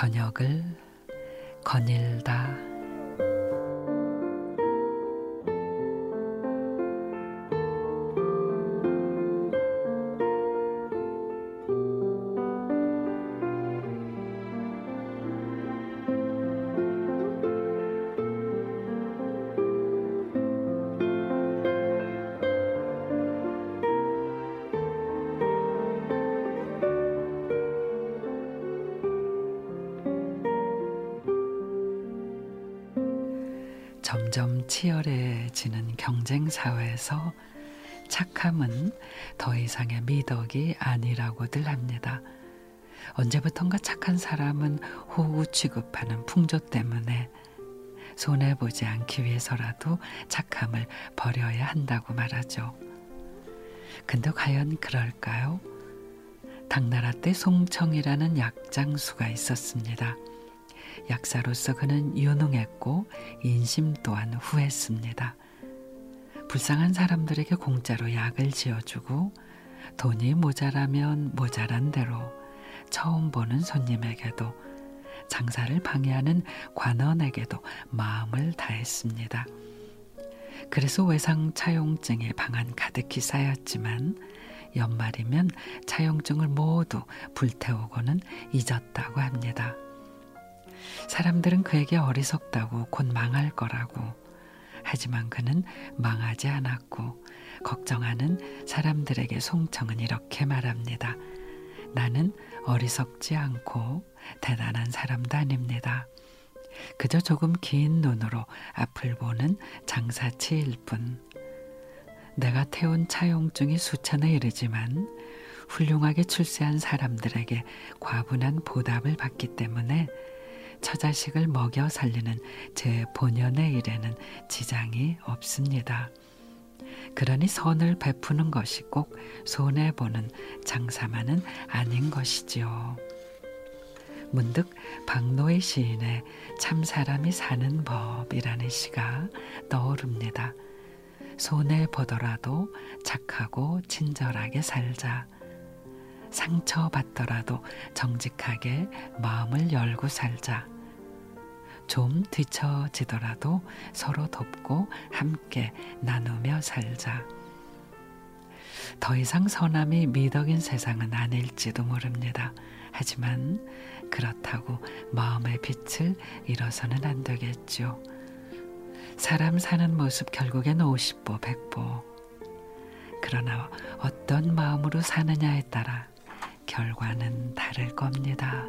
저녁을 거닐다. 점점 치열해지는 경쟁 사회에서 착함은 더 이상의 미덕이 아니라고들 합니다. 언제부턴가 착한 사람은 호구 취급하는 풍조 때문에 손해 보지 않기 위해서라도 착함을 버려야 한다고 말하죠. 근데 과연 그럴까요? 당나라 때 송청이라는 약장수가 있었습니다. 약사로서 그는 유능했고 인심 또한 후했습니다. 불쌍한 사람들에게 공짜로 약을 지어주고 돈이 모자라면 모자란 대로 처음 보는 손님에게도 장사를 방해하는 관원에게도 마음을 다했습니다. 그래서 외상 차용증의 방안 가득히 쌓였지만 연말이면 차용증을 모두 불태우고는 잊었다고 합니다. 사람들은 그에게 어리석다고 곧 망할 거라고. 하지만 그는 망하지 않았고 걱정하는 사람들에게 송청은 이렇게 말합니다. 나는 어리석지 않고 대단한 사람도 아닙니다. 그저 조금 긴 눈으로 앞을 보는 장사치일 뿐. 내가 태운 차용증이 수천에 이르지만 훌륭하게 출세한 사람들에게 과분한 보답을 받기 때문에 처자식을 먹여 살리는 제 본연의 일에는 지장이 없습니다. 그러니 선을 베푸는 것이 꼭 손해 보는 장사만은 아닌 것이지요. 문득 박노의 시인의 참 사람이 사는 법이라는 시가 떠오릅니다. 손해 보더라도 착하고 친절하게 살자. 상처받더라도 정직하게 마음을 열고 살자. 좀 뒤처지더라도 서로 돕고 함께 나누며 살자. 더 이상 선함이 미덕인 세상은 아닐지도 모릅니다. 하지만 그렇다고 마음의 빛을 잃어서는 안 되겠죠. 사람 사는 모습 결국엔 50보 100보. 그러나 어떤 마음으로 사느냐에 따라 결과는 다를 겁니다.